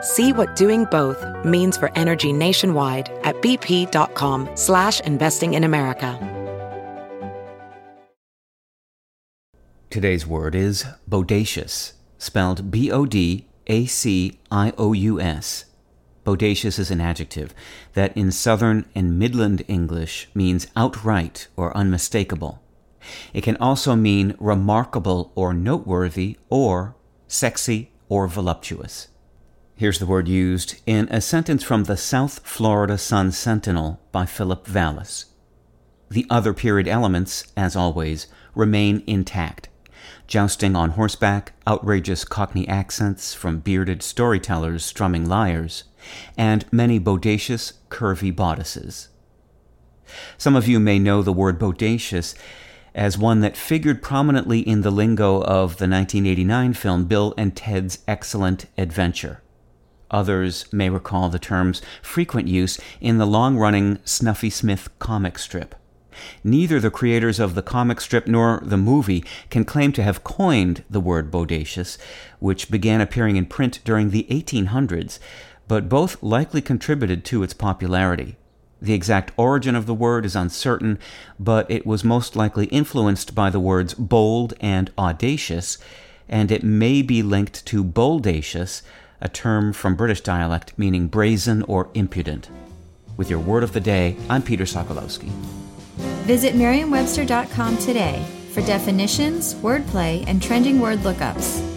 See what doing both means for energy nationwide at bp.com slash investing in America. Today's word is bodacious, spelled B-O-D-A-C-I-O-U-S. Bodacious is an adjective that in Southern and Midland English means outright or unmistakable. It can also mean remarkable or noteworthy or sexy or voluptuous. Here's the word used in a sentence from the South Florida Sun Sentinel by Phillip Valys. The other period elements, as always, remain intact jousting on horseback, outrageous Cockney accents from bearded storytellers strumming lyres, and many bodacious, curvy bodices. Some of you may know the word bodacious as one that figured prominently in the lingo of the 1989 film Bill and Ted's Excellent Adventure. Others may recall the term's frequent use in the long running Snuffy Smith comic strip. Neither the creators of the comic strip nor the movie can claim to have coined the word bodacious, which began appearing in print during the 1800s, but both likely contributed to its popularity. The exact origin of the word is uncertain, but it was most likely influenced by the words bold and audacious, and it may be linked to boldacious, a term from British dialect meaning brazen or impudent. With your word of the day, I'm Peter Sokolowski. Visit Merriam-Webster.com today for definitions, wordplay, and trending word lookups.